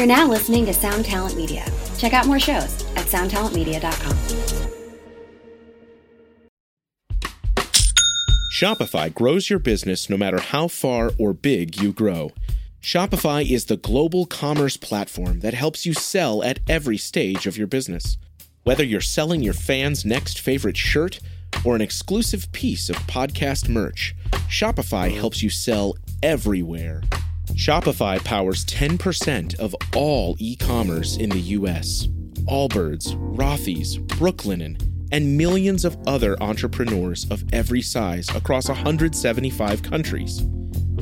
You're now listening to Sound Talent Media. Check out more shows at soundtalentmedia.com. Shopify grows your business no matter how far or big you grow. Shopify is the global commerce platform that helps you sell at every stage of your business. Whether you're selling your fans' next favorite shirt or an exclusive piece of podcast merch, Shopify helps you sell everywhere. Shopify powers 10% of all e commerce in the US. Allbirds, Rothy's, Brooklinen, and millions of other entrepreneurs of every size across 175 countries.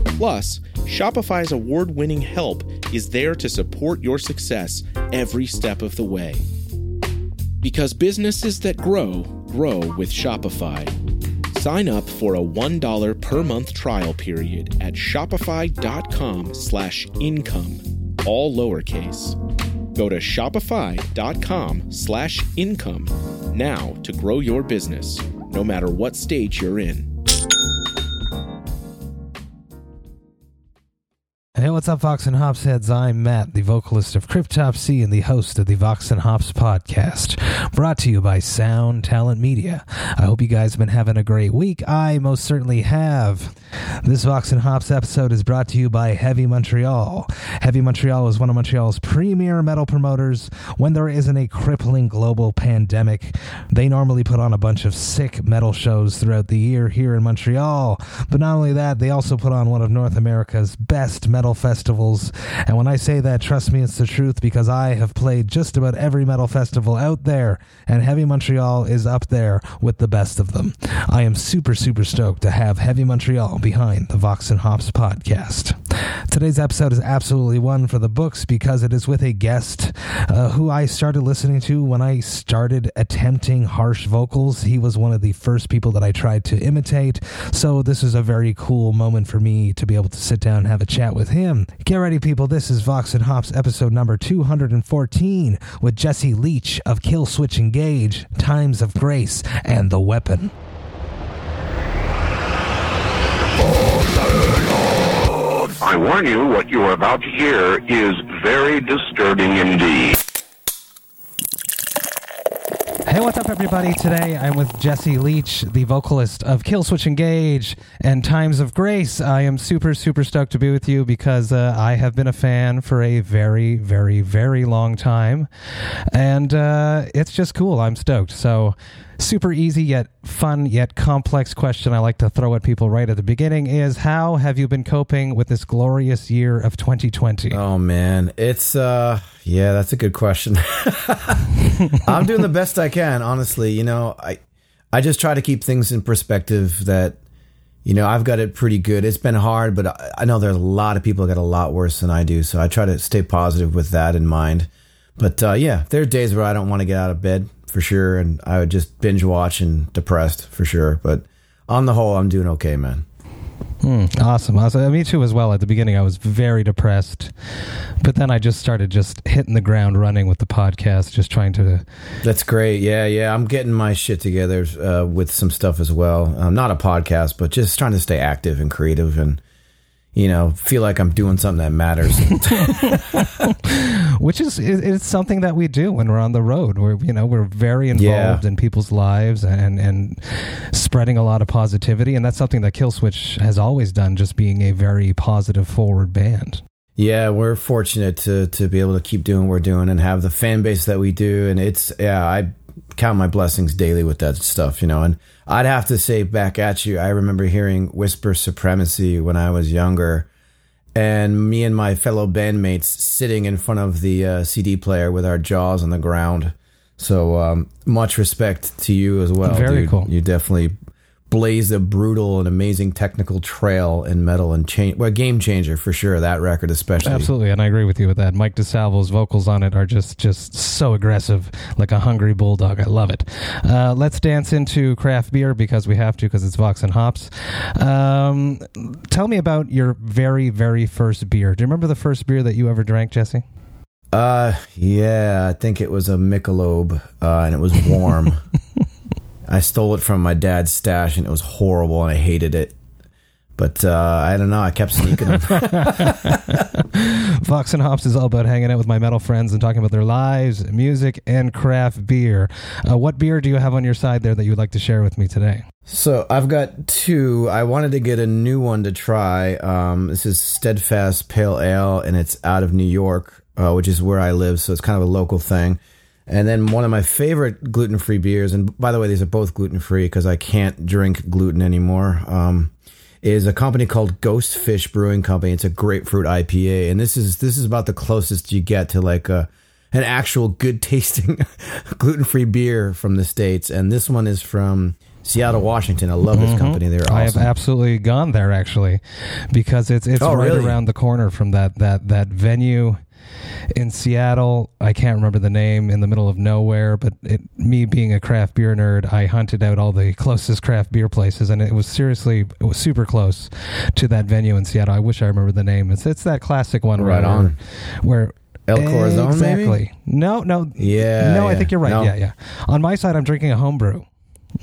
Plus, Shopify's award winning help is there to support your success every step of the way. Because businesses that grow, grow with Shopify. Sign up for a $1 per month trial period at shopify.com slash income, all lowercase. Go to shopify.com slash income now to grow your business, no matter what stage you're in. Hey, what's up, Vox and Hops heads? I'm Matt, the vocalist of Cryptopsy and the host of the Vox and Hops podcast, brought to you by Sound Talent Media. I hope you guys have been having a great week. I most certainly have. This Vox and Hops episode is brought to you by Heavy Montreal. Heavy Montreal is one of Montreal's premier metal promoters. When there isn't a crippling global pandemic, they normally put on a bunch of sick metal shows throughout the year here in Montreal. But not only that, they also put on one of North America's best metal festivals. And when I say that, trust me, it's the truth because I have played just about every metal festival out there, and Heavy Montreal is up there with the best of them. I am super, super stoked to have Heavy Montreal behind the Vox and Hops podcast. Today's episode is absolutely one for the books because it is with a guest uh, who I started listening to when I started attempting harsh vocals. He was one of the first people that I tried to imitate. So this is a very cool moment for me to be able to sit down and have a chat with him. Get ready, people. This is Vox and Hops episode number 214 with Jesse Leach of Killswitch Engage, Times of Grace, and The Weapon. I warn you, what you are about to hear is very disturbing indeed. Hey, what's up, everybody? Today I'm with Jesse Leach, the vocalist of Killswitch Engage and Times of Grace. I am super, super stoked to be with you because uh, I have been a fan for a very, very, very long time. And uh, it's just cool. I'm stoked. So, super easy yet fun yet complex question I like to throw at people right at the beginning is how have you been coping with this glorious year of 2020? Oh man, it's uh yeah, that's a good question. I'm doing the best I can, honestly. You know, I I just try to keep things in perspective that you know, I've got it pretty good. It's been hard, but I, I know there's a lot of people that got a lot worse than I do, so I try to stay positive with that in mind. But uh, yeah, there are days where I don't want to get out of bed for sure, and I would just binge watch and depressed for sure. But on the whole, I'm doing okay, man. Hmm, awesome, awesome. Me too, as well. At the beginning, I was very depressed, but then I just started just hitting the ground running with the podcast, just trying to. That's great. Yeah, yeah. I'm getting my shit together uh, with some stuff as well. Um, not a podcast, but just trying to stay active and creative and you know, feel like I'm doing something that matters. Which is it's something that we do when we're on the road. We're you know we're very involved Yeah. in people's lives and and spreading a lot of positivity, and that's something that Killswitch has always done. Just being a very positive, forward band. yeah, we're fortunate to to be able to keep doing what we're doing and have the fan base that we do. And it's yeah, I count my blessings daily with that stuff, you know. And I'd have to say back at you, I remember hearing Whisper Supremacy when I was younger. And me and my fellow bandmates sitting in front of the uh, CD player with our jaws on the ground. So um, much respect to you as well. Very dude. cool. You definitely blazed a brutal and amazing technical trail in metal and change. Well, game changer for sure. That record especially. Absolutely, and I agree with you with that. Mike DiSalvo's vocals on it are just just so aggressive, like a hungry bulldog. I love it. Uh, let's dance into craft beer because we have to because it's Vox and Hops. Um, tell me about your very very first beer. Do you remember the first beer that you ever drank, Jesse? Uh, yeah, I think it was a Michelob, uh, and it was warm. I stole it from my dad's stash, and it was horrible, and I hated it. But uh, I don't know. I kept sneaking them. Vox and Hops is all about hanging out with my metal friends and talking about their lives, music, and craft beer. Uh, what beer do you have on your side there that you would like to share with me today? so I've got two. I wanted to get a new one to try. Um, this is Steadfast Pale Ale, and it's out of New York, uh, which is where I live. So it's kind of a local thing. And then one of my favorite gluten free beers, and by the way, these are both gluten free because I can't drink gluten anymore. Um, is a company called Ghostfish Brewing Company. It's a grapefruit IPA, and this is this is about the closest you get to like a an actual good tasting gluten free beer from the states. And this one is from Seattle, Washington. I love this company. They're Mm-hmm. I have absolutely gone there actually, because it's it's Oh, right really? around the corner from that that that venue in Seattle. I can't remember the name in the middle of nowhere, but it, me being a craft beer nerd, I hunted out all the closest craft beer places, and it was seriously it was super close to that venue in Seattle. I wish I remember the name. It's it's that classic one, Right where, on. where. El Corazon, exactly. maybe? No, no. Yeah, No, I think you're right. No. Yeah, yeah. On my side, I'm drinking a homebrew,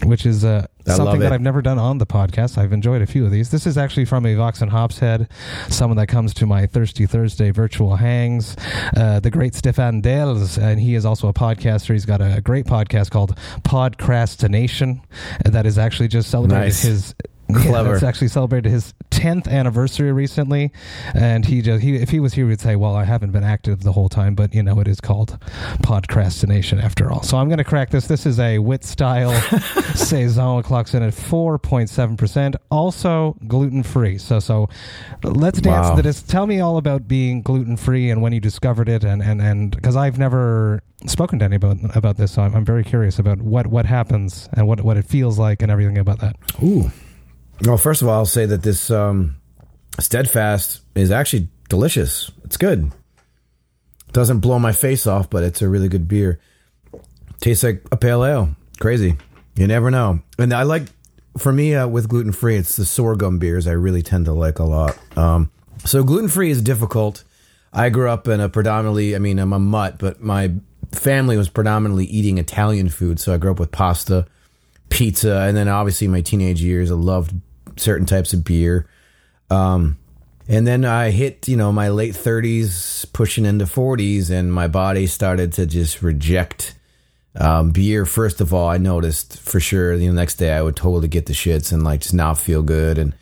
which is uh, I something that. I've never done on the podcast. I've enjoyed a few of these. This is actually from a Vox and Hops head, someone that comes to my Thirsty Thursday virtual hangs, uh, the great Stefan Dels, and he is also a podcaster. He's got a, great podcast called Podcrastination uh, that is actually just celebrated Nice. his. Clever. Yeah, that's actually celebrated his 10th anniversary recently, and he just he if he was here, he'd say, "Well, I haven't been active the whole time, but you know, it is called podcrastination after all." So I'm going to crack this. This is a wit style saison. Clocks in at 4.7 percent, also gluten free. So so let's dance Wow. to this. Tell me all about being gluten free and when you discovered it, and and and because I've never spoken to anybody about, about this, so I'm, I'm very curious about what what happens and what what it feels like and everything about that. Ooh. Well, first of all, I'll say that this um, Steadfast is actually delicious. It's good. Doesn't blow my face off, but it's a really good beer. Tastes like a pale ale. Crazy. You never know. And I like, for me, uh, with gluten free, it's the sorghum beers I really tend to like a lot. Um, so gluten free is difficult. I grew up in a predominantly, I mean, I'm a mutt, but my family was predominantly eating Italian food. So I grew up with pasta, pizza, and then obviously my teenage years, I loved certain types of beer. Um, and then I hit, you know, my late 30s, pushing into 40s, and my body started to just reject um, beer. First of all, I noticed for sure the next day I would totally get the shits and like just not feel good. And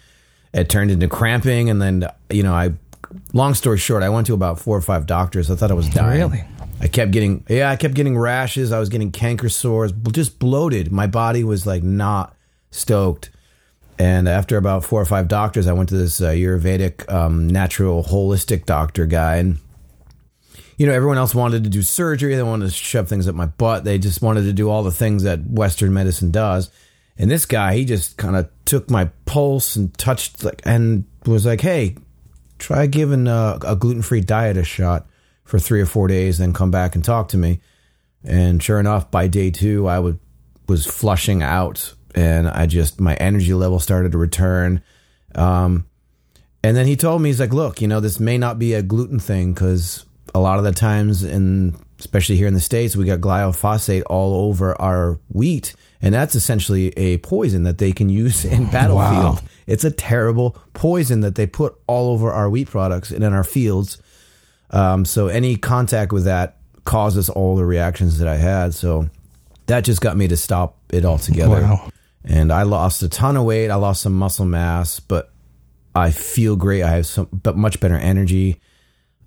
it turned into cramping. And then, you know, I, long story short, I went to about four or five doctors. I thought I was dying. Really? I kept getting, yeah, I kept getting rashes. I was getting canker sores, just bloated. My body was like not stoked. And after about four or five doctors, I went to this uh, Ayurvedic, um, natural, holistic doctor guy. And, you know, everyone else wanted to do surgery. They wanted to shove things up my butt. They just wanted to do all the things that Western medicine does. And this guy, he just kind of took my pulse and touched, like, and was like, hey, try giving uh, a gluten free diet a shot for three or four days, then come back and talk to me. And sure enough, by day two, I would, was flushing out and I just, my energy level started to return. Um, and then he told me, he's like, look, you know, this may not be a gluten thing because a lot of the times, in, especially here in the States, we got glyphosate all over our wheat. And that's essentially a poison that they can use in battlefield. It's a terrible poison that they put all over our wheat products and in our fields. Um, so any contact with that causes all the reactions that I had. So that just got me to stop it altogether. Wow. And I lost a ton of weight. I lost some muscle mass, but I feel great. I have some, but much better energy.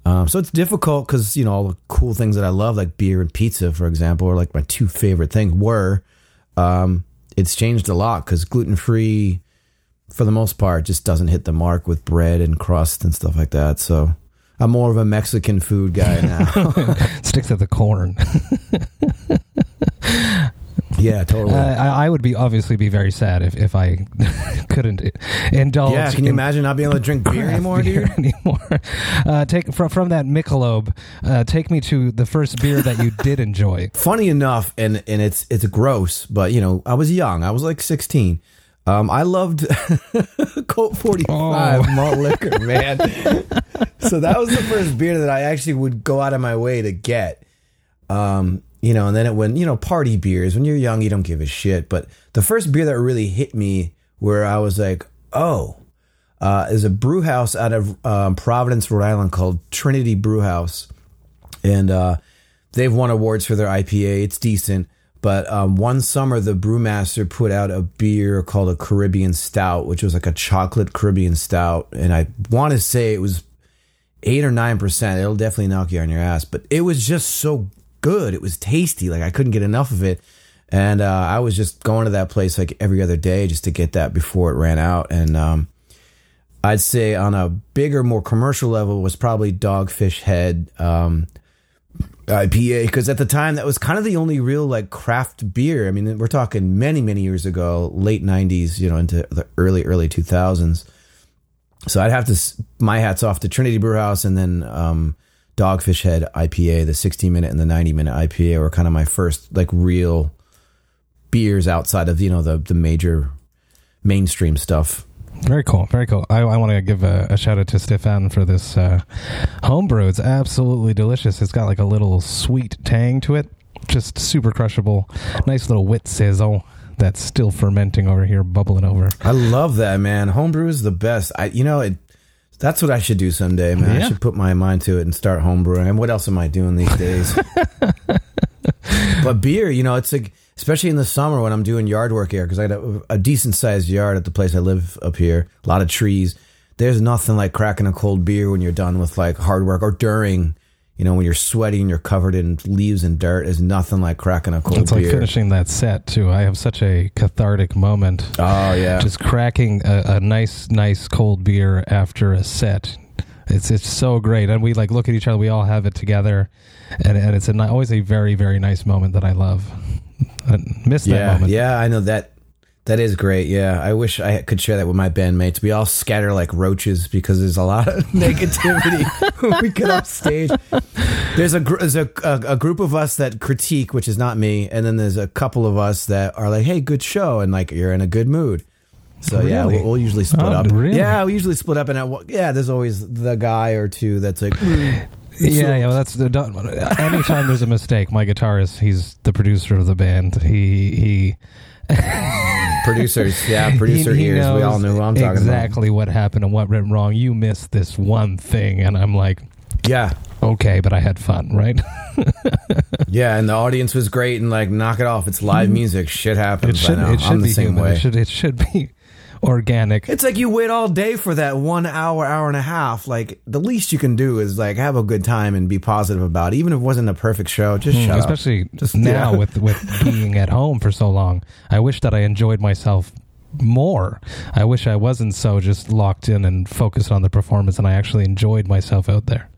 Um, so it's difficult because you know all the cool things that I love, like beer and pizza, for example, are like my two favorite things. Were um, it's changed a lot because gluten free, for the most part, just doesn't hit the mark with bread and crust and stuff like that. So I'm more of a Mexican food guy now. Stick to the corn. yeah, totally. Uh, I, I would be obviously be very sad if, if I couldn't indulge. yeah, can you in imagine not being able to drink beer anymore, beer dude? anymore. Uh, take from from that Michelob. Uh, take me to the first beer that you did enjoy. funny enough, and and it's it's gross, but you know, I was young. I was like sixteen. Um, I loved Colt forty five Oh. malt liquor, man. so that was the first beer that I actually would go out of my way to get. Um, you know, and then it went, you know, party beers. When you're young, you don't give a shit. But the first beer that really hit me, where I was like, oh, uh, is a brew house out of um, Providence, Rhode Island called Trinity Brewhouse, and uh, they've won awards for their IPA. It's decent. But um, one summer, the brewmaster put out a beer called a Caribbean Stout, which was like a chocolate Caribbean Stout, and I want to say it was eight or nine percent. It'll definitely knock you on your ass, but it was just so good. It was tasty. Like I couldn't get enough of it, and uh, I was just going to that place like every other day just to get that before it ran out. And um, I'd say on a bigger, more commercial level was probably Dogfish Head. Um, IPA because at the time that was kind of the only real like craft beer. I mean, we're talking many many years ago, late '90s, you know, into the early early 2000s. So I'd have to my hats off to Trinity Brewhouse and then um, Dogfish Head IPA, the 60 minute and the 90 minute IPA were kind of my first like real beers outside of you know the the major mainstream stuff. Very cool. Very cool. I, I want to give a, a, shout out to Stefan for this uh, homebrew. It's absolutely delicious. It's got like a little sweet tang to it. Just super crushable. Nice little wit sizzle that's still fermenting over here, bubbling over. I love that, man. Homebrew is the best. I, you know, it. That's what I should do someday, man. Yeah. I should put my mind to it and start homebrewing. What else am I doing these days? but beer, you know, it's like especially in the summer when I'm doing yard work here because I got a, a decent sized yard at the place I live up here, a lot of trees. There's nothing like cracking a cold beer when you're done with like hard work or during, you know, when you're sweaty and you're covered in leaves and dirt. Is nothing like cracking a cold it's beer. It's like finishing that set too. I have such a cathartic moment. Oh yeah, just cracking a, a nice, nice cold beer after a set. It's it's so great, and we like look at each other. We all have it together, and and it's a, always a very very nice moment that I love. I missed yeah, that moment. Yeah, I know that. That is great. Yeah, I wish I could share that with my bandmates. We all scatter like roaches because there's a lot of negativity when we get off stage. There's a there's a, a, a group of us that critique, which is not me, and then there's a couple of us that are like, "Hey, good show," and like you're in a good mood. So really? yeah, we'll, we'll, usually split oh, up. Really? Yeah, we usually split up, and I, yeah, there's always the guy or two that's like. Yeah, yeah. Well, that's the anytime there's a mistake. My guitarist, he's the producer of the band. He he. Producers, yeah, producer he, he ears. We all know who I'm talking exactly about. Exactly what happened and what went wrong. You missed this one thing, and I'm like, yeah, okay, but I had fun, right? yeah, and the audience was great, and like, knock it off. It's live mm-hmm. music. Shit happens. It should, it should I'm be the same human. way. It should, it should be organic. It's like you wait all day for that one hour, hour and a half. Like the least you can do is like have a good time and be positive about it. Even if it wasn't a perfect show, just mm, shut especially up. Just now yeah. with with being at home for so long. I wish that I enjoyed myself more. I wish I wasn't so just locked in and focused on the performance and I actually enjoyed myself out there.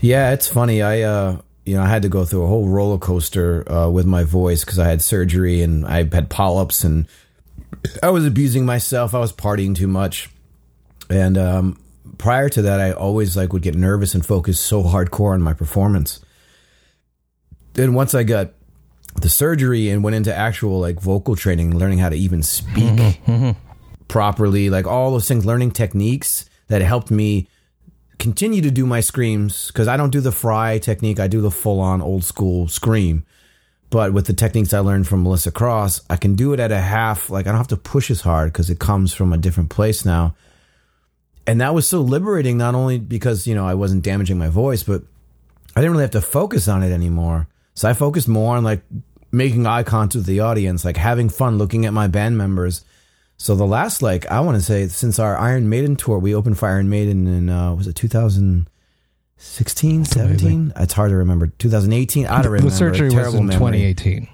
Yeah, it's funny. I uh you know, I had to go through a whole roller coaster uh, with my voice because I had surgery and I had polyps and I was abusing myself. I was partying too much, and um, prior to that, I always like would get nervous and focus so hardcore on my performance. Then once I got the surgery and went into actual like vocal training, learning how to even speak mm-hmm, mm-hmm. properly, like all those things, learning techniques that helped me continue to do my screams because I don't do the fry technique. I do the full on old school scream. But with the techniques I learned from Melissa Cross, I can do it at a half. Like I don't have to push as hard because it comes from a different place now. And that was so liberating, not only because, you know, I wasn't damaging my voice, but I didn't really have to focus on it anymore. So I focused more on like making eye contact with the audience, like having fun looking at my band members. So the last, like, I want to say since our Iron Maiden tour, we opened for Iron Maiden in, uh, was it 2000? 16, 17? It's hard to remember. 2018? I don't remember. The surgery was in 2018.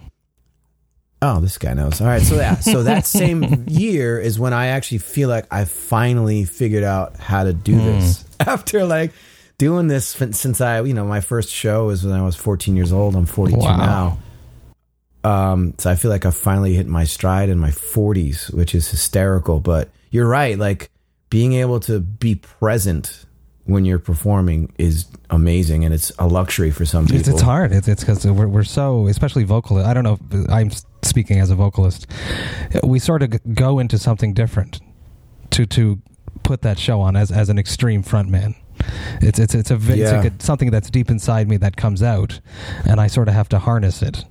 Oh, this guy knows. All right. So, yeah. So that same year is when I actually feel like I finally figured out how to do mm. this. After like doing this since I, you know, my first show was when I was 14 years old. I'm 42 wow. now. Um, so I feel like I finally hit my stride in my 40s, which is hysterical. But you're right. Like being able to be present when you're performing is amazing and it's a luxury for some people. It's, it's hard. It's because we're, we're so, especially vocalists. I don't know if I'm speaking as a vocalist. We sort of go into something different to, to put that show on as, as an extreme frontman. It's, it's, it's, a, it's yeah. a, something that's deep inside me that comes out and I sort of have to harness it.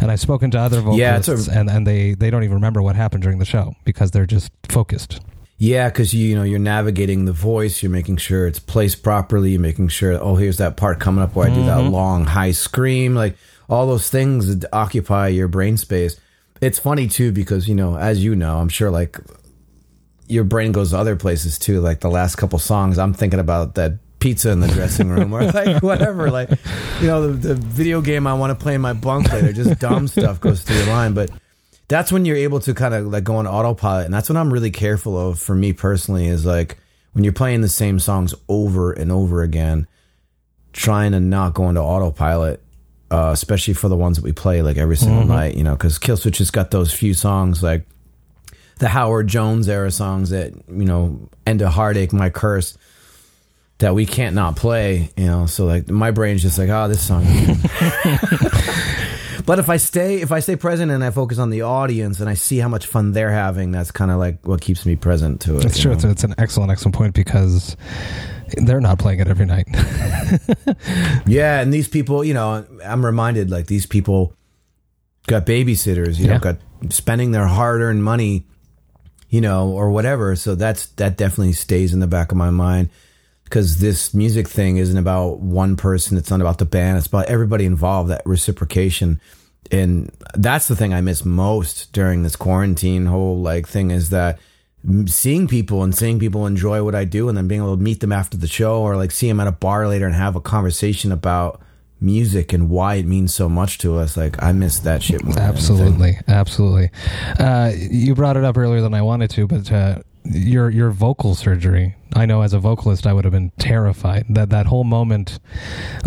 And I've spoken to other vocalists yeah, a, and, and they, they don't even remember what happened during the show because they're just focused. Yeah, because you, you know you're navigating the voice, you're making sure it's placed properly, you're making sure oh here's that part coming up where I do that mm-hmm. long high scream, like all those things that occupy your brain space. It's funny too because you know as you know I'm sure like your brain goes other places too. Like the last couple songs, I'm thinking about that pizza in the dressing room or like whatever. Like you know the, the video game I want to play in my bunk later. Just dumb stuff goes through your mind, but that's when you're able to kind of like go on autopilot and that's what i'm really careful of for me personally is like when you're playing the same songs over and over again trying to not go into autopilot uh, especially for the ones that we play like every single night you know because killswitch has got those few songs like the howard jones era songs that you know end of heartache my curse that we can't not play you know? So like my brain's just like oh this song but if I stay if I stay present and I focus on the audience and I see how much fun they're having, that's kind of like what keeps me present to it. You true. It's, it's an excellent, excellent point because they're not playing it every night. Yeah, and these people, you know, I'm reminded like these people got babysitters, you know, got spending their hard-earned money, you know, or whatever. So that's that definitely stays in the back of my mind because this music thing isn't about one person. It's not about the band. It's about everybody involved. That reciprocation, and that's the thing I miss most during this quarantine whole like thing is that seeing people and seeing people enjoy what I do and then being able to meet them after the show or like see them at a bar later and have a conversation about music and why it means so much to us. Like I miss that shit absolutely, absolutely. Uh, you brought it up earlier than I wanted to, but uh, your your vocal surgery. I know as a vocalist, I would have been terrified. That that whole moment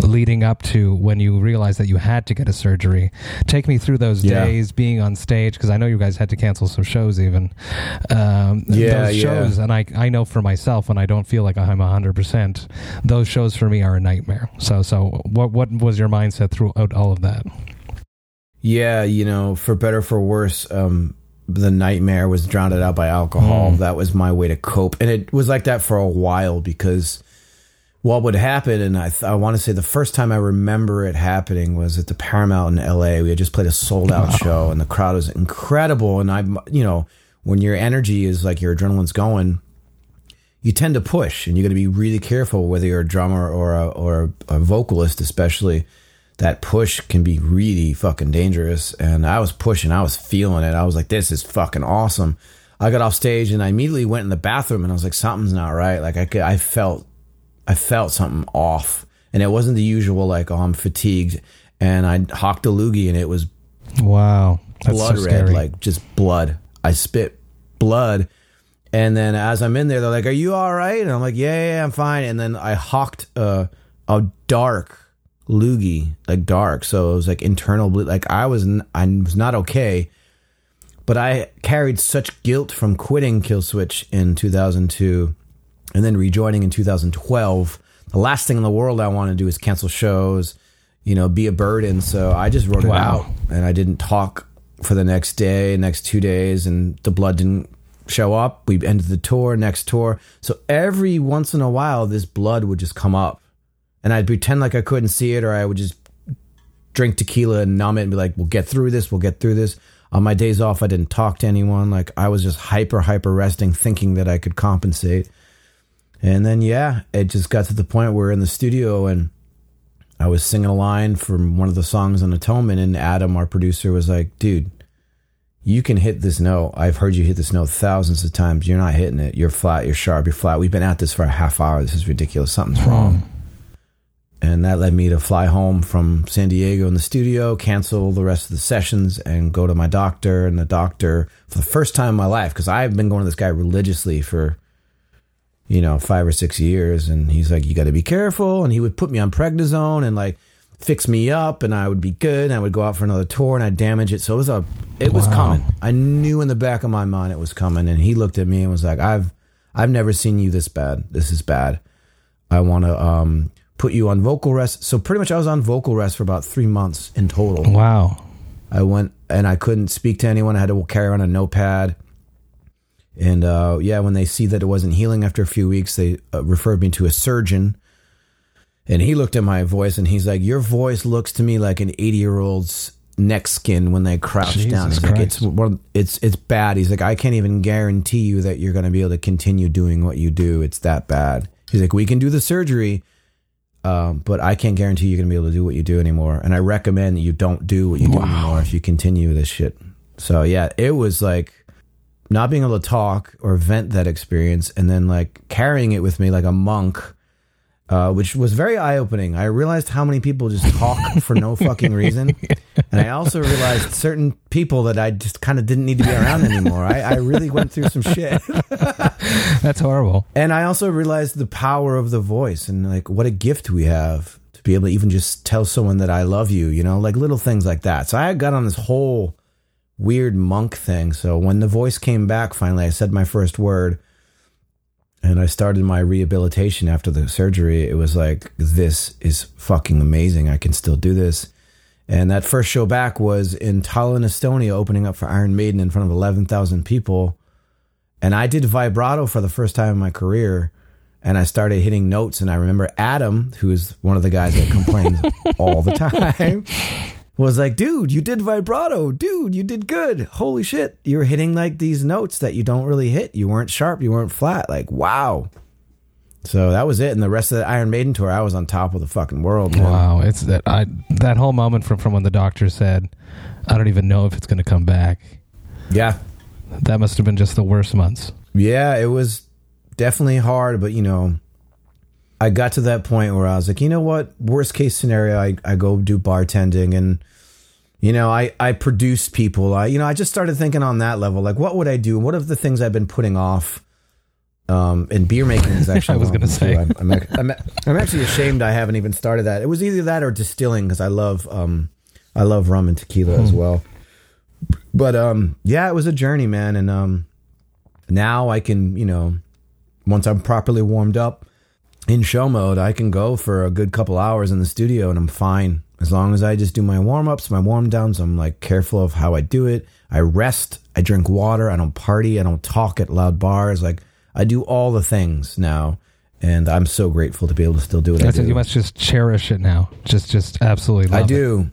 leading up to when you realized that you had to get a surgery. Take me through those Yeah. days being on stage because I know you guys had to cancel some shows even. Um, Yeah, those yeah. shows, and I I know for myself when I don't feel like I'm hundred percent, those shows for me are a nightmare. So so what what was your mindset throughout all of that? Yeah, you know, for better for worse, um, the nightmare was drowned out by alcohol. Hmm. That was my way to cope, and it was like that for a while because what would happen, and I th- I want to say the first time I remember it happening was at the Paramount in L.A. We had just played a sold out show, and the crowd was incredible. And I, you know, when your energy is like your adrenaline's going, you tend to push, and you got to be really careful whether you're a drummer or a, or a vocalist, especially that push can be really fucking dangerous. And I was pushing, I was feeling it. I was like, this is fucking awesome. I got off stage and I immediately went in the bathroom and I was like, something's not right. Like I, could, I felt, I felt something off, and it wasn't the usual like, oh, I'm fatigued. And I hocked a loogie and it was Wow, that's blood so red, scary. like just blood. I spit blood. And then as I'm in there, they're like, "Are you all right?" And I'm like, "Yeah, yeah, I'm fine." And then I hawked uh, a dark loogie, like dark, so it was like internal bleed. Like I was, n- I was not okay, but I carried such guilt from quitting Killswitch in 2002, and then rejoining in 2012. The last thing in the world I want to do is cancel shows, you know, be a burden. So I just wrote it out, and I didn't talk for the next day, next two days, and the blood didn't show up. We ended the tour, next tour. So every once in a while, this blood would just come up, and I'd pretend like I couldn't see it, or I would just drink tequila and numb it and be like, "We'll get through this. We'll get through this." On my days off, I didn't talk to anyone. Like I was just hyper, hyper resting, thinking that I could compensate. And then, yeah, it just got to the point where in the studio and I was singing a line from one of the songs on Atonement, and Adam, our producer, was like, dude, you can hit this note. I've heard you hit this note thousands of times. You're not hitting it. You're flat. You're sharp. You're flat. We've been at this for a half hour. This is ridiculous. Something's hmm. wrong. And that led me to fly home from San Diego in the studio, cancel the rest of the sessions, and go to my doctor. And the doctor, for the first time in my life, because I've been going to this guy religiously for, you know, five or six years. And he's like, you got to be careful. And he would put me on prednisone and like fix me up, and I would be good. And I would go out for another tour and I'd damage it. So it was a, it was Wow. coming. I knew in the back of my mind it was coming. And he looked at me and was like, I've, I've never seen you this bad. This is bad. I want to um, put you on vocal rest. So pretty much I was on vocal rest for about three months in total. wow. I went and I couldn't speak to anyone. I had to carry on a notepad. And uh, yeah, when they see that it wasn't healing after a few weeks, they uh, referred me to a surgeon. And he looked at my voice and he's like, Your voice looks to me like an 80 year old's neck skin when they crouch Jesus down. He's like, it's one- it's it's bad. He's like, I can't even guarantee you that you're going to be able to continue doing what you do. It's that bad. He's like, we can do the surgery, um, but I can't guarantee you're going to be able to do what you do anymore. And I recommend that you don't do what you do anymore if you continue this shit. So yeah, it was like not being able to talk or vent that experience, and then like carrying it with me like a monk uh, which was very eye opening. I realized how many people just talk for no fucking reason. And I also realized certain people that I just kind of didn't need to be around anymore. I, I really went through some shit. That's horrible. And I also realized the power of the voice and like what a gift we have to be able to even just tell someone that I love you, you know, like little things like that. So I got on this whole weird monk thing. So when the voice came back, finally, I said my first word and I started my rehabilitation after the surgery. It was like, this is fucking amazing. I can still do this. And that first show back was in Tallinn, Estonia, opening up for Iron Maiden in front of 11,000 people. And I did vibrato for the first time in my career. And I started hitting notes. And I remember Adam, who is one of the guys that complains all the time, was like, dude, you did vibrato. Dude, you did good. Holy shit. You're hitting like these notes that you don't really hit. You weren't sharp. You weren't flat. Like, wow. So that was it. And the rest of the Iron Maiden tour, I was on top of the fucking world. Man. Wow, it's that I that whole moment from from when the doctor said, "I don't even know if it's going to come back." Yeah. That must have been just the worst months. Yeah, it was definitely hard, but you know, I got to that point where I was like, you know what? Worst case scenario, I, I go do bartending and you know, I, I produce people. I you know, I just started thinking on that level, like what would I do? What are the things I've been putting off? Um, and beer making is actually I was gonna say. I'm, I'm, ac- I'm, I'm actually ashamed I haven't even started that. It was either that or distilling because I love um I love rum and tequila as well. But um yeah, it was a journey, man, and um now I can, you know, once I'm properly warmed up in show mode, I can go for a good couple hours in the studio and I'm fine. As long as I just do my warm ups, my warm downs, I'm like careful of how I do it. I rest, I drink water, I don't party, I don't talk at loud bars. Like I do all the things now. And I'm so grateful to be able to still do what I do. it. You must just cherish it now. Just just absolutely. Love I it. do.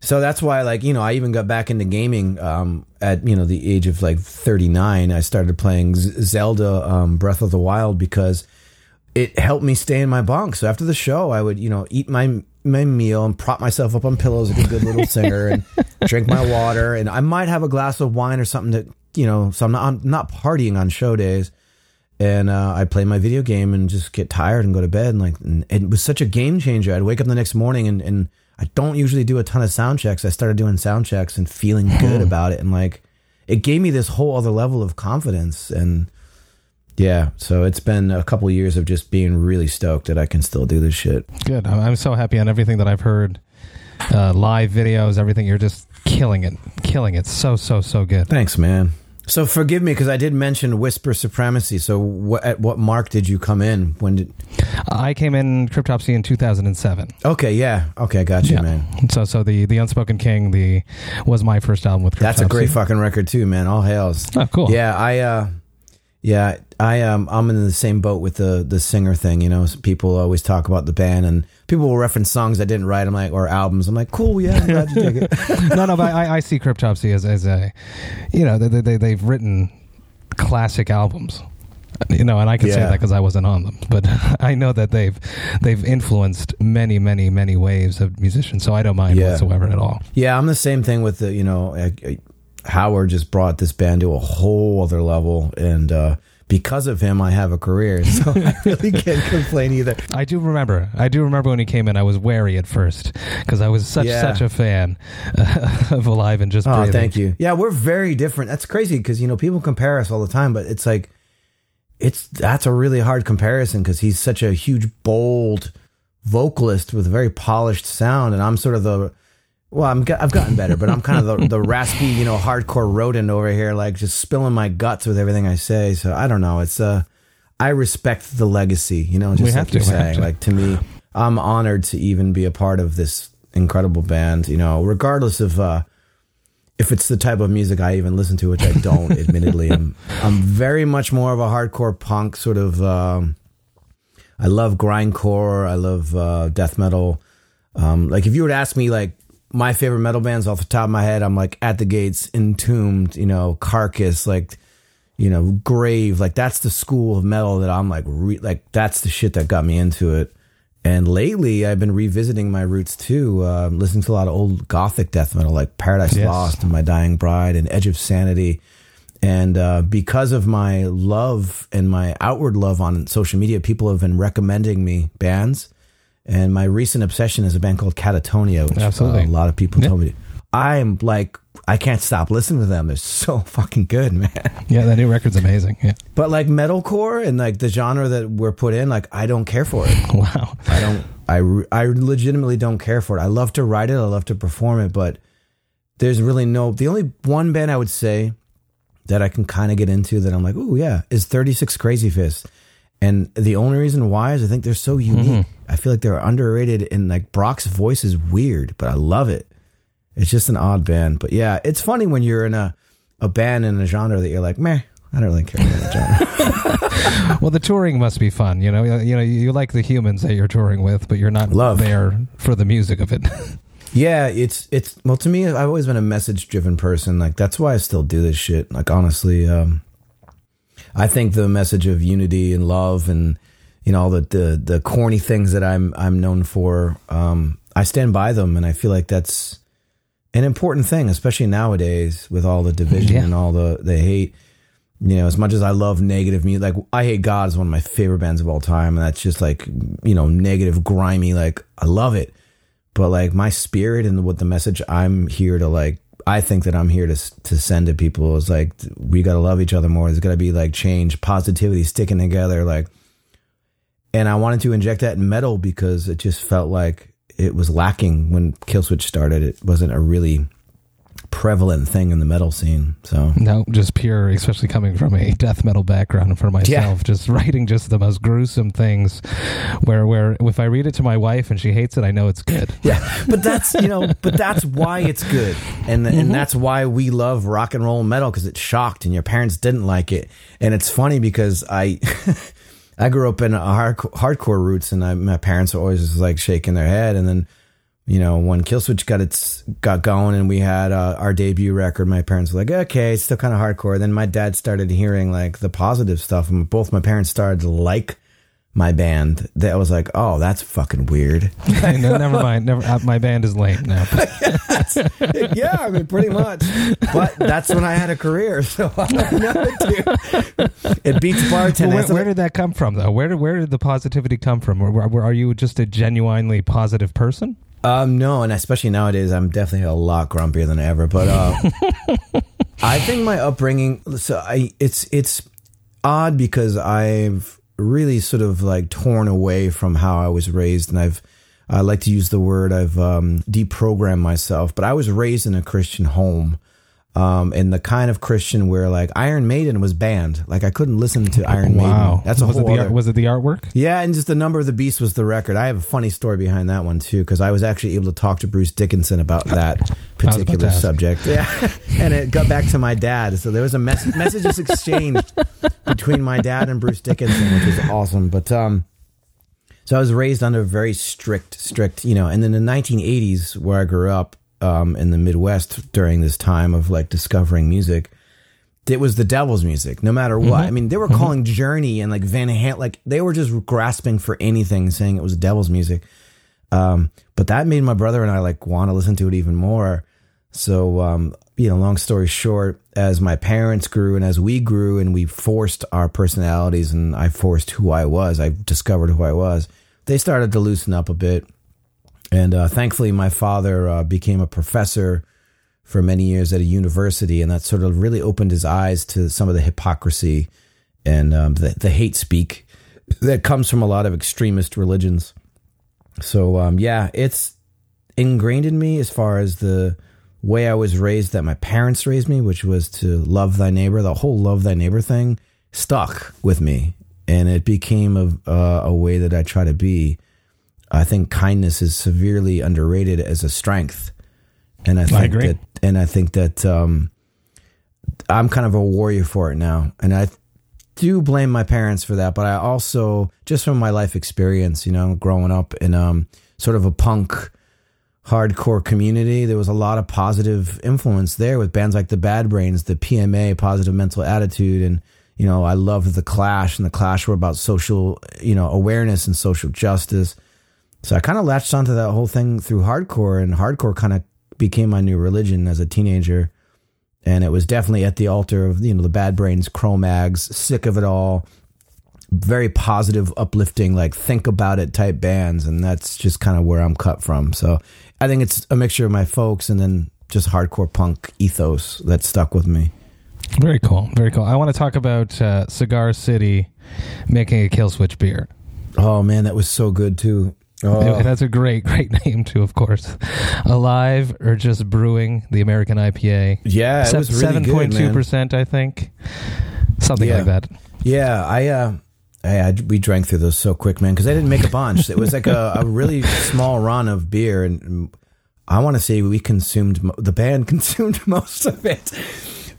So that's why, like, you know, I even got back into gaming um, at, you know, the age of like 39. I started playing Z- Zelda um, Breath of the Wild because it helped me stay in my bunk. So after the show, I would, you know, eat my my meal and prop myself up on pillows like a good little singer and drink my water. And I might have a glass of wine or something that, you know, so I'm not, I'm not partying on show days and uh, I play my video game and just get tired and go to bed. And like, and it was such a game changer. I'd wake up the next morning and, and I don't usually do a ton of sound checks. I started doing sound checks and feeling good about it. And like, it gave me this whole other level of confidence. And yeah, so it's been a couple years of just being really stoked that I can still do this shit. Good. I'm, I'm so happy on everything that I've heard. Uh, live videos, everything. You're just killing it, killing it. So so so good. Thanks, man. So forgive me because I did mention Whisper Supremacy. So what, at what mark did you come in? When did? I came in Cryptopsy in 2007. Okay, yeah. Okay, I got you, man. So so the the Unspoken King the was my first album with Cryptopsy. That's a great fucking record too, man. All hails. Oh, cool. Yeah, I uh yeah, I um I'm in the same boat with the the singer thing, you know. People always talk about the band and people will reference songs I didn't write. I'm like or albums. I'm like, "Cool, yeah, I'm glad you dig it." no, no, but I, I see Cryptopsy as, as a, you know, they, they, they've written classic albums. You know, and I can say that because I wasn't on them, but I know that they've they've influenced many, many, many waves of musicians. So I don't mind Yeah. whatsoever at all. yeah, I'm the same thing with the, you know, I, I, Howard just brought this band to a whole other level and uh because of him I have a career. So I really can't complain either. I do remember. I do remember when he came in. I was wary at first because I was such Yeah. such a fan of Alive and Just Oh, Breathing. thank you. Yeah, we're very different. That's crazy because you know people compare us all the time, but it's like it's that's a really hard comparison because he's such a huge, bold vocalist with a very polished sound, and I'm sort of the well, I'm I've gotten better, but I'm kind of the, the raspy, you know, hardcore rodent over here, like just spilling my guts with everything I say. So I don't know. It's uh, I respect the legacy, you know, just We like you're to, saying. to. Like to me, I'm honored to even be a part of this incredible band. You know, regardless of. uh if it's the type of music I even listen to, which I don't, admittedly, I'm I'm very much more of a hardcore punk sort of. Um, I love grindcore. I love uh, death metal. Um, like if you were to ask me, like my favorite metal bands off the top of my head, I'm like At the Gates, Entombed, you know, Carcass, like you know, Grave, like that's the school of metal that I'm like, re- like that's the shit that got me into it. And lately, I've been revisiting my roots too, uh, listening to a lot of old gothic death metal like Paradise Yes. Lost and My Dying Bride and Edge of Sanity. And uh, because of my love and my outward love on social media, people have been recommending me bands. And my recent obsession is a band called Katatonia, which uh, Absolutely. a lot of people Yeah. told me. I'm like, I can't stop listening to them. They're so fucking good, man. Yeah, that new record's amazing. Yeah. But like metalcore and like the genre that we're put in, like I don't care for it. Wow. I don't. I re- I legitimately don't care for it. I love to write it. I love to perform it, but there's really no. The only one band I would say that I can kind of get into that I'm like, oh yeah, is 36 Crazyfists. And the only reason why is I think they're so unique. I feel like they're underrated, and like Brock's voice is weird, but I love it. It's just an odd band, but yeah, it's funny when you're in a a band in a genre that you're like, meh, I don't really care about that genre. Well, the touring must be fun. You know, you know, you like the humans that you're touring with, but you're not Love. there for the music of it. Yeah, it's it's well to me I've always been a message driven person. Like that's why I still do this shit. Like honestly, um I think the message of unity and love and you know all the the, the corny things that I'm I'm known for, um I stand by them and I feel like that's an important thing, especially nowadays with all the division Yeah. and all the the hate. You know, as much as I love negative music, like I Hate God is one of my favorite bands of all time, and that's just like you know negative, grimy. Like I love it, but like my spirit and what the message I'm here to like, I think that I'm here to to send to people is like we got to love each other more. There's got to be like change, positivity, sticking together, like. And I wanted to inject that in metal because it just felt like it was lacking when Killswitch started. It wasn't a really prevalent thing in the metal scene. So no, just pure, especially coming from a death metal background for myself, just writing just the most gruesome things. Where, where if I read it to my wife and she hates it, I know it's good. yeah, but that's you know, but that's why it's good, and and mm-hmm. that's why we love rock and roll and metal because it shocked, and your parents didn't like it, and it's funny because I. I grew up in a hard, hardcore roots, and I, my parents were always just like shaking their head. And then, you know, when Killswitch got its got going, and we had uh, our debut record, my parents were like, "Okay, it's still kind of hardcore." Then my dad started hearing like the positive stuff, and both my parents started to like my band. That was like, "Oh, that's fucking weird." no, never mind. Never. Uh, my band is lame now. yeah, I mean, pretty much. But that's when I had a career, so I don't know, dude. It beats bartending. where, where did that come from, though? Where did where did the positivity come from? Where, where- are you just a genuinely positive person? Um, no, and especially nowadays, I'm definitely a lot grumpier than ever. But uh, I think my upbringing, so I, it's it's odd because I've really sort of like torn away from how I was raised, and I've I like to use the word I've um, deprogrammed myself. But I was raised in a Christian home. Um, and the kind of Christian where like Iron Maiden was banned, like I couldn't listen to Iron Wow, Maiden. That's a was whole it the other. was it the artwork? Yeah, and just the number of the beast was the record. I have a funny story behind that one too, because I was actually able to talk to Bruce Dickinson about that particular ask. subject. Yeah, and it got back to my dad. So there was a mess- messages exchanged between my dad and Bruce Dickinson, which was awesome. But um, so I was raised under very strict, strict, you know. And in the 1980s, where I grew up um, in the Midwest during this time of like discovering music, it was the devil's music, no matter what. I mean, they were calling Journey and like Van Halen, like they were just grasping for anything, saying it was devil's music. Um, but that made my brother and I like want to listen to it even more. So, um, you know, long story short, as my parents grew and as we grew and we forced our personalities and I forced who I was, I discovered who I was. They started to loosen up a bit. And uh, thankfully, my father uh, became a professor for many years at a university, and that sort of really opened his eyes to some of the hypocrisy and um, the, the hate speak that comes from a lot of extremist religions. So, um, yeah, it's ingrained in me as far as the way I was raised, that my parents raised me, which was to love thy neighbor. The whole love thy neighbor thing stuck with me, and it became a, uh, a way that I try to be. I think kindness is severely underrated as a strength, and I think agree. that, and I think that um, I'm kind of a warrior for it now, and I do blame my parents for that, but I also just from my life experience, you know, growing up in um sort of a punk hardcore community. There was a lot of positive influence there with bands like the Bad Brains, the PMA, Positive Mental Attitude, and you know I loved the Clash, and the Clash were about social, you know, awareness and social justice. So I kind of latched onto that whole thing through hardcore, and hardcore kind of became my new religion as a teenager. And it was definitely at the altar of you know the Bad Brains, Cro-Mags, sick of it all, very positive, uplifting, like think about it type bands, and that's just kind of where I'm cut from. So I think it's a mixture of my folks and then just hardcore punk ethos that stuck with me. Very cool. Very cool. I want to talk about uh, Cigar City making a Killswitch beer. Oh man, that was so good too. Oh. That's a great, great name too. Of course, Alive or just brewing the American IPA. Yeah, it was seven point two percent, I think, something Yeah. like that. Yeah, I, uh, I, I we drank through those so quick, man, because I didn't make a bunch. it was like a, a really small run of beer, and, and I want to say we consumed the band consumed most of it.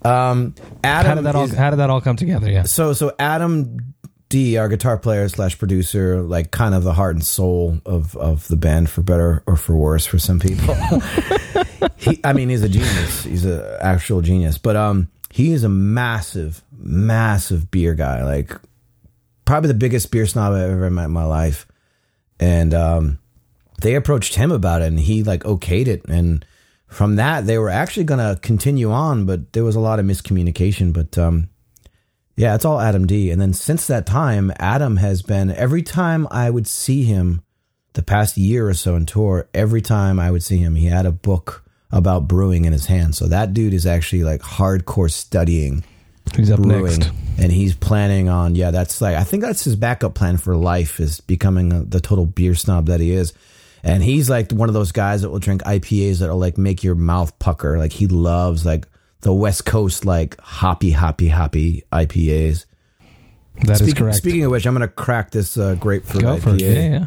Um, Adam, How did that all? is- How did that all come together? Yeah. so so Adam D, our guitar player slash producer, like kind of the heart and soul of of the band, for better or for worse, for some people. he, I mean, he's a genius. He's an actual genius. But um, he is a massive, massive beer guy. Like probably the biggest beer snob I've ever met in my life. And um, they approached him about it, and he like okayed it. And from that, they were actually gonna continue on, but there was a lot of miscommunication. But um, yeah, it's all Adam D. And then since that time, Adam has been every time I would see him the past year or so in tour, every time I would see him, he had a book about brewing in his hand. So that dude is actually like hardcore studying Who's up brewing. next? And he's planning on, yeah, that's like, I think that's his backup plan for life is becoming a, the total beer snob that he is. And he's like one of those guys that will drink IPAs that will like make your mouth pucker. Like he loves like the West Coast, like hoppy, hoppy, hoppy IPAs. That is speaking, correct. Speaking of which, I'm going to crack this uh, grapefruit Go IPA. for it. Yeah,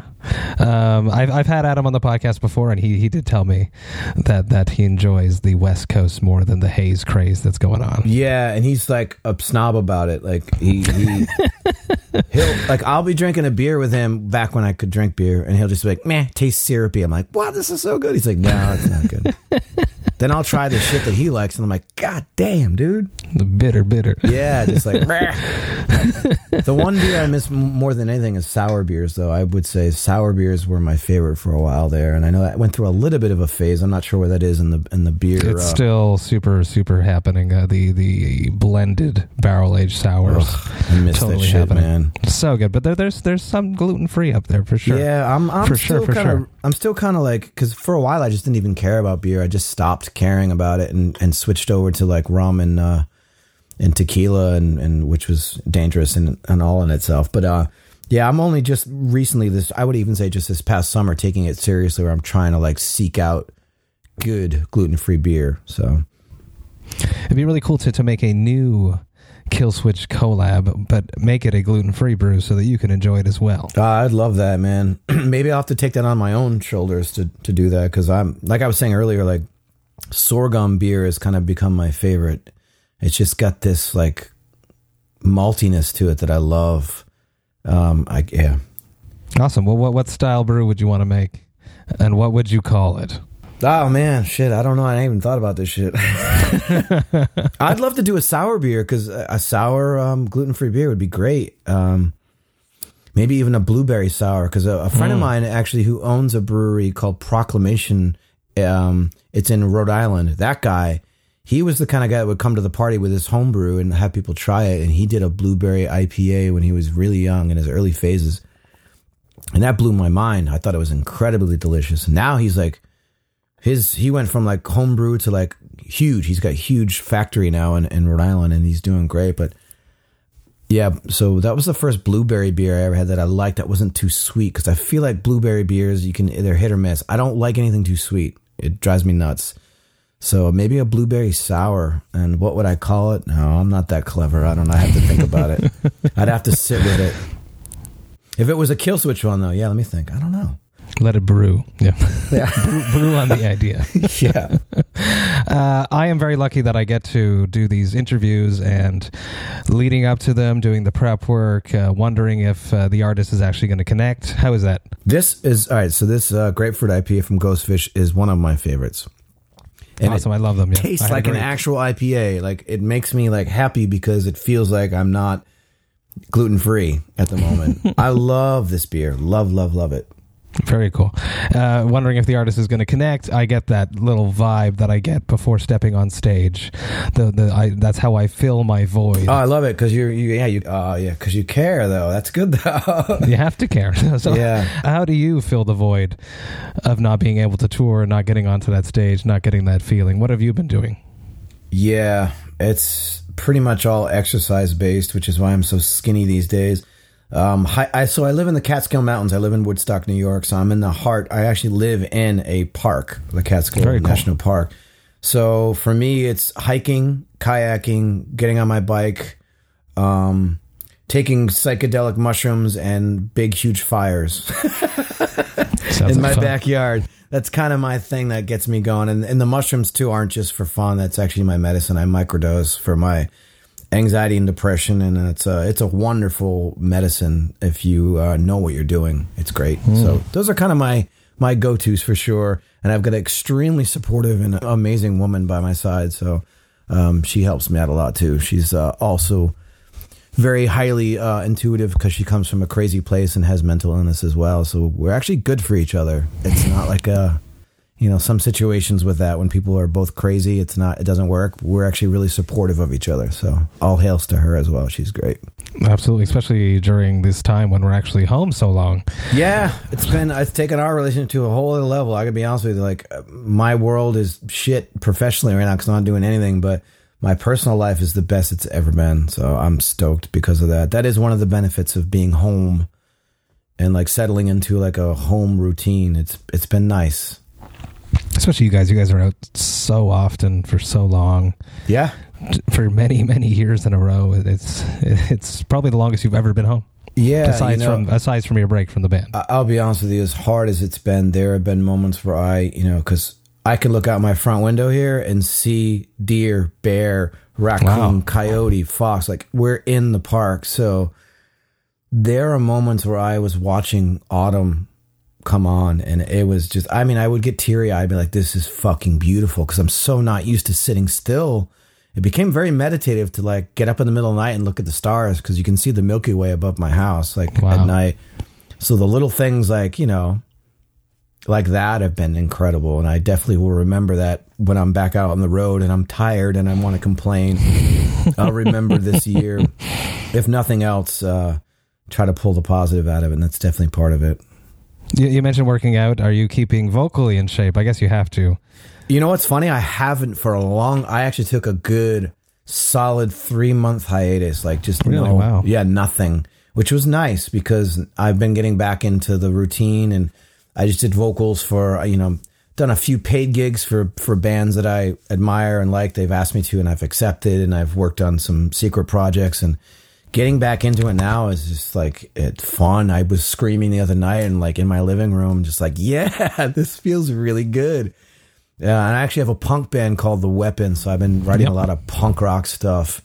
yeah. Um, I've I've had Adam on the podcast before, and he he did tell me that that he enjoys the West Coast more than the haze craze that's going on. Yeah, and he's like a snob about it. Like he, he he'll like I'll be drinking a beer with him back when I could drink beer, and he'll just be like, "Meh, tastes syrupy." I'm like, "Wow, this is so good." He's like, "No, it's not good." then I'll try the shit that he likes, and I'm like, "God damn, dude!" The bitter, bitter. Yeah, just like the one beer I miss more than anything is sour beers. Though I would say sour beers were my favorite for a while there, and I know that went through a little bit of a phase. I'm not sure where that is in the in the beer. It's uh, still super, super happening. Uh, the the blended barrel aged sours, I miss totally that shit, happening. man. so good. But there, there's there's some gluten free up there for sure. Yeah, I'm, I'm For still sure, for kind of, sure. I'm still kind of like, because for a while I just didn't even care about beer. I just stopped caring about it and, and switched over to like rum and uh, and tequila and, and which was dangerous and, and all in itself. But uh, yeah, I'm only just recently this. I would even say just this past summer taking it seriously, where I'm trying to like seek out good gluten free beer. So It'd be really cool to to make a new Killswitch collab, but make it a gluten free brew so that you can enjoy it as well. Uh, I'd love that, man. Maybe I'll have to take that on my own shoulders to, to do that because I'm like I was saying earlier, like sorghum beer has kind of become my favorite. It's just got this like maltiness to it that I love. Um, I yeah, Awesome. Well, what what style brew would you want to make, and what would you call it? Oh man, shit! I don't know. I ain't even thought about this shit. I'd love to do a sour beer because a sour um, gluten free beer would be great. Um, maybe even a blueberry sour because a, a friend of mine actually who owns a brewery called Proclamation. Um, it's in Rhode Island. That guy, he was the kind of guy that would come to the party with his homebrew and have people try it. And he did a blueberry IPA when he was really young in his early phases, and that blew my mind. I thought it was incredibly delicious. Now he's like his he went from like homebrew to like huge. He's got a huge factory now in, in Rhode Island and he's doing great. But yeah, so that was the first blueberry beer I ever had that I liked that wasn't too sweet because I feel like blueberry beers you can they're hit or miss. I don't like anything too sweet. It drives me nuts. So maybe a blueberry sour. And what would I call it? No, I'm not that clever. I don't know. I have to think about it. I'd have to sit with it. If it was a Killswitch one though, yeah, let me think. I don't know. Let it brew. Yeah, Yeah. brew, brew on the idea. yeah. uh, I am very lucky that I get to do these interviews and leading up to them, doing the prep work, uh, wondering if uh, the artist is actually going to connect. How is that? This is all right. So this uh, grapefruit IPA from Ghostfish is one of my favorites. And awesome, I love them. Yeah. tastes like an actual IPA. Like it makes me like happy because it feels like I'm not gluten free at the moment. I love this beer. Love, love, love it. Very cool. Uh, wondering if the artist is going to connect. I get that little vibe that I get before stepping on stage. The the I, that's how I fill my void. Oh, I love it because you're you yeah you uh yeah because you care though. That's good though. you have to care. so, Yeah. How do you fill the void of not being able to tour, not getting onto that stage, not getting that feeling? What have you been doing? Yeah, it's pretty much all exercise based, which is why I'm so skinny these days. Um, hi, I, so I live in the Catskill Mountains. I live in Woodstock, New York. So I'm in the heart. I actually live in a park, the Catskill Very cool. National Park. So for me, it's hiking, kayaking, getting on my bike, um, taking psychedelic mushrooms and big, huge fires. In my fun. backyard. That's kind of my thing that gets me going. And, and the mushrooms too aren't just for fun. That's actually my medicine. I microdose for my anxiety and depression, and it's a it's a wonderful medicine if you uh, know what you're doing. It's great. So those are kind of my my go tos for sure. And I've got an extremely supportive and amazing woman by my side. So um, she helps me out a lot too. She's uh, also very highly uh, intuitive because she comes from a crazy place and has mental illness as well. So we're actually good for each other. It's not like a, you know, some situations with that when people are both crazy, it's not, it doesn't work. We're actually really supportive of each other. So all hails to her as well. She's great. Absolutely, especially during this time when we're actually home so long. Yeah, it's been it's taken our relationship to a whole other level. I gotta be honest with you, like my world is shit professionally right now because I'm not doing anything, but my personal life is the best it's ever been. So I'm stoked because of that. That is one of the benefits of being home and like settling into like a home routine. It's it's been nice. Especially you guys. You guys are out so often for so long, Yeah, for many many years in a row. It's it's probably the longest you've ever been home. yeah. aside you know, from aside from your break from the band. I'll be honest with you, as hard as it's been, there have been moments where I, you know, because I can look out my front window here and see deer, bear, raccoon, Wow. coyote, fox. Like we're in the park. So there are moments where I was watching autumn come on and it was just, I mean, I would get teary eyed, be like, this is fucking beautiful because I'm so not used to sitting still. It became very meditative to like get up in the middle of the night and look at the stars because you can see the Milky Way above my house, like Wow. at night. So the little things like, you know, like that have been incredible. And I definitely will remember that when I'm back out on the road and I'm tired and I want to complain. I'll remember this year. If nothing else, uh, try to pull the positive out of it. And that's definitely part of it. You, you mentioned working out. Are you keeping vocally in shape? I guess you have to. You know what's funny? I haven't for a long. I actually took a good, solid three month hiatus. Like just Really? no, Wow. yeah, nothing, which was nice because I've been getting back into the routine, and I just did vocals for you know done a few paid gigs for for bands that I admire and like. They've asked me to, and I've accepted, and I've worked on some secret projects and. Getting back into it now is just like it's fun. I was screaming the other night and like in my living room, just like, yeah, this feels really good. Yeah, and I actually have a punk band called The Weapon, so I've been writing a lot of punk rock stuff,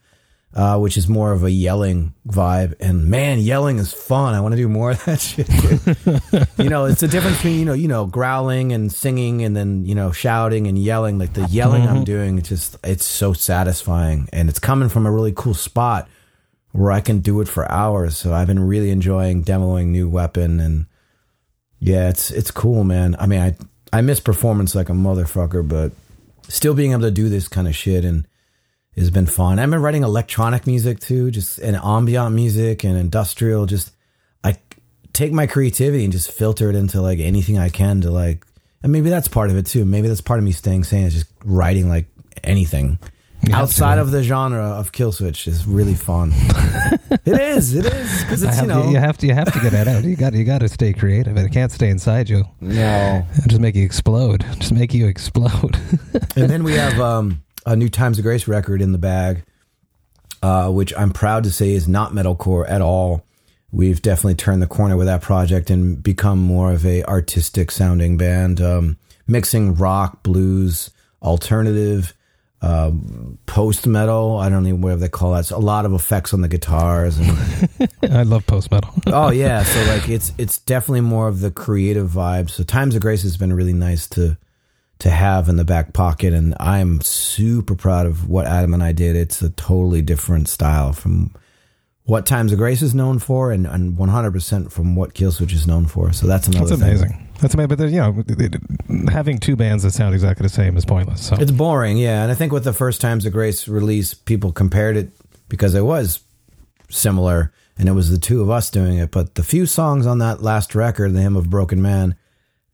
uh, which is more of a yelling vibe. And man, yelling is fun. I want to do more of that shit. you know, it's a difference between you know, you know, growling and singing, and then you know, shouting and yelling. Like the yelling I'm doing, it's just it's so satisfying, and it's coming from a really cool spot where I can do it for hours. So I've been really enjoying demoing New Weapon and. Yeah, it's it's cool, man. I mean, I I miss performance like a motherfucker, but still being able to do this kind of shit and has been fun. I've been writing electronic music too, just and ambient music and industrial. Just I take my creativity and just filter it into like anything I can to like, and maybe that's part of it too. Maybe that's part of me staying sane is just writing like anything. Outside of the genre of Killswitch is really fun. it is, it is because it's you know to, you have to you have to get that out. You got you got to stay creative. It can't stay inside you. no It'll just make you explode. Just make you explode. and then we have um, a new Times of Grace record in the bag, uh, which I'm proud to say is not metalcore at all. We've definitely turned the corner with that project and become more of a artistic sounding band, um, mixing rock, blues, alternative, um, post metal. I don't even whatever they call that. It's a lot of effects on the guitars. And, I love post metal. oh yeah, so like it's it's definitely more of the creative vibe. So Times of Grace has been really nice to to have in the back pocket, and I'm super proud of what Adam and I did. It's a totally different style from what Times of Grace is known for, and, and 100% from what Killswitch is known for. So that's another. That's thing. amazing. That's amazing. But you know, it- it- having two bands that sound exactly the same is pointless. So It's boring, yeah. And I think with the first Times of Grace release, people compared it because it was similar and it was the two of us doing it. But the few songs on that last record, The Hymn of Broken Man,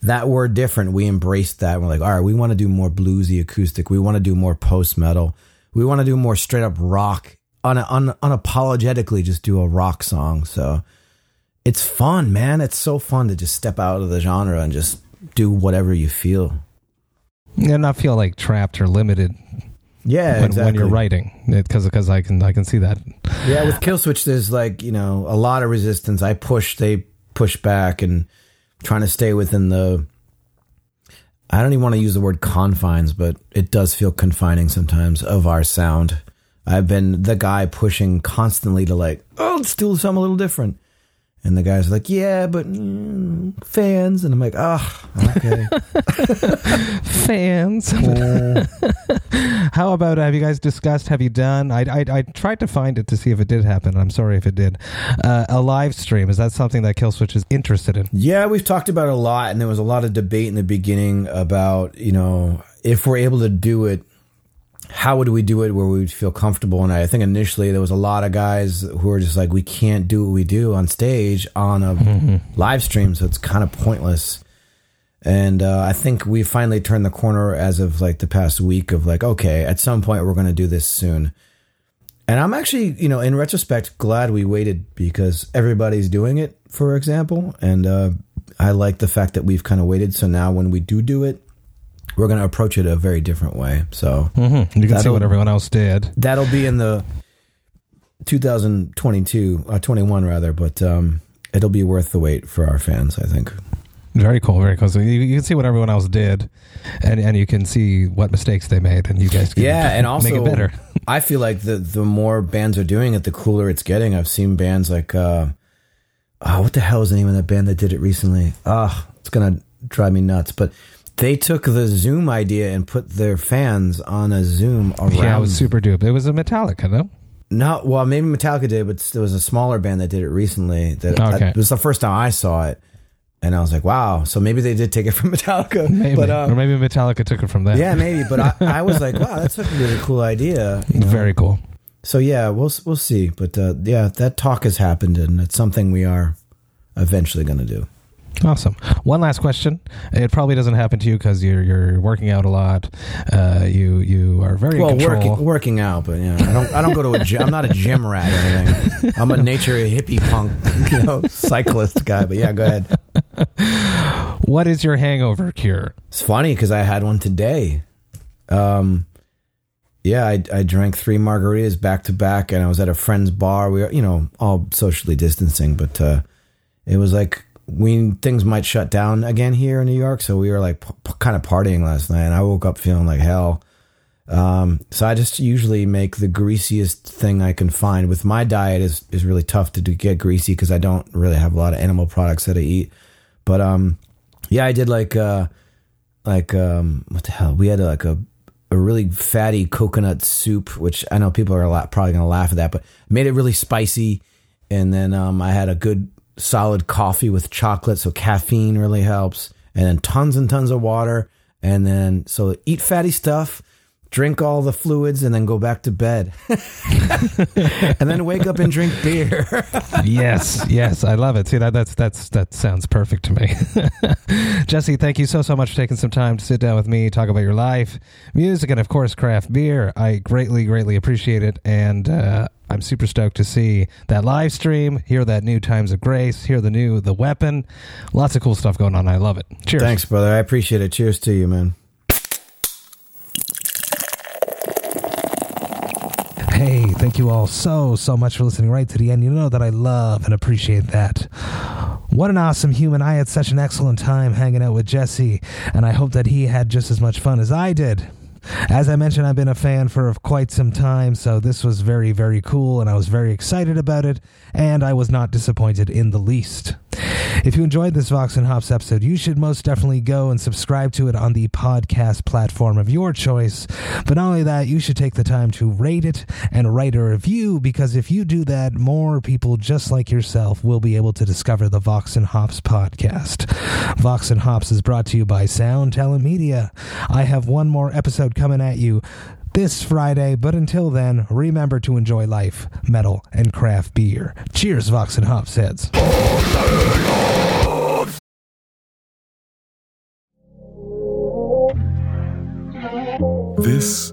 that were different. We embraced that. We're like, all right, we want to do more bluesy acoustic. We want to do more post metal. We want to do more straight up rock, un- un- unapologetically just do a rock song. So it's fun, man. It's so fun to just step out of the genre and just do whatever you feel. and not feel like trapped or limited Yeah, when, exactly. when you're writing because because I can I can see that. Yeah, with Killswitch, there's like you know a lot of resistance. I push, they push back, and trying to stay within the. I don't even want to use the word confines, but it does feel confining sometimes of our sound. I've been the guy pushing constantly to like, oh, let's do something a little different. And the guys are like, yeah, but mm, fans. And I'm like, oh, okay. Fans. How about have you guys discussed? Have you done? I, I I tried to find it to see if it did happen. I'm sorry if it did. Uh, a live stream is that something that Killswitch is interested in? Yeah, we've talked about it a lot, and there was a lot of debate in the beginning about you know if we're able to do it, how would we do it where we would feel comfortable? And I think initially there was a lot of guys who were just like, we can't do what we do on stage on a live stream, so it's kind of pointless. And uh, I think we finally turned the corner as of like the past week of like, okay, at some point we're going to do this soon. And I'm actually, you know, in retrospect, glad we waited because everybody's doing it, for example. And uh, I like the fact that we've kind of waited. So now when we do do it, we're going to approach it a very different way. So Mm-hmm. You can see what everyone else did. that'll be in the 2022, uh, 21 rather, but um, it'll be worth the wait for our fans, I think. Very cool, very cool. So you, you can see what everyone else did, and and you can see what mistakes they made, and you guys can Yeah, and also make it better. I feel like the the more bands are doing it, the cooler it's getting. I've seen bands like uh, oh, what the hell is the name of that band that did it recently? Ah, it's gonna drive me nuts. But they took the Zoom idea and put their fans on a Zoom around. Yeah, it was super dupe. It was a Metallica, no? No, well, maybe Metallica did, but there was a smaller band that did it recently. That Okay. it was the first time I saw it, and I was like, wow. So maybe they did take it from Metallica, Maybe, but uh, or maybe Metallica took it from that. yeah, maybe. But I, I was like, wow, that's a really cool idea. you know? very cool. So yeah, we'll we'll see. But uh, yeah, that talk has happened, and it's something we are eventually going to do. Awesome. One last question. It probably doesn't happen to you because you're you're working out a lot. Uh, you you are very Well, in working working out, but yeah, I don't I don't go to a gym. I'm not a gym rat or anything. I'm a nature hippie punk, you know, cyclist guy. But yeah, go ahead. What is your hangover cure? It's funny because I had one today. Um, yeah, I, I drank three margaritas back to back, and I was at a friend's bar. We were, you know, all socially distancing, but uh, it was like we things might shut down again here in New York, so we were like p- kind of partying last night. And I woke up feeling like hell. Um, so I just usually make the greasiest thing I can find. With my diet is is really tough to get greasy because I don't really have a lot of animal products that I eat. But um, yeah, I did like uh, like um, what the hell? We had like a a really fatty coconut soup, which I know people are a lot, probably gonna laugh at that, but made it really spicy. And then um, I had a good solid coffee with chocolate, so caffeine really helps. And then tons and tons of water. And then so eat fatty stuff, drink all the fluids, and then go back to bed. and then wake up and drink beer. yes, yes, I love it. See that that's that's that sounds perfect to me. Jesse, thank you so so much for taking some time to sit down with me, talk about your life, music, and of course craft beer. I greatly greatly appreciate it, and uh, I'm super stoked to see that live stream, hear that new Times of Grace, hear the new The Weapon. Lots of cool stuff going on. I love it. Cheers. Thanks, brother. I appreciate it. Cheers to you, man. Hey, thank you all so, so much for listening right to the end. You know that I love and appreciate that. What an awesome human. I had such an excellent time hanging out with Jesse, and I hope that he had just as much fun as I did. As I mentioned, I've been a fan for quite some time, so this was very, very cool, and I was very excited about it, and I was not disappointed in the least. If you enjoyed this Vox and Hops episode, you should most definitely go and subscribe to it on the podcast platform of your choice. But not only that, you should take the time to rate it and write a review because if you do that, more people just like yourself will be able to discover the Vox and Hops podcast. Vox and Hops is brought to you by Sound Talent Media. I have one more episode coming at you this Friday, but until then, remember to enjoy life, metal, and craft beer. Cheers, Vox and Hops heads. This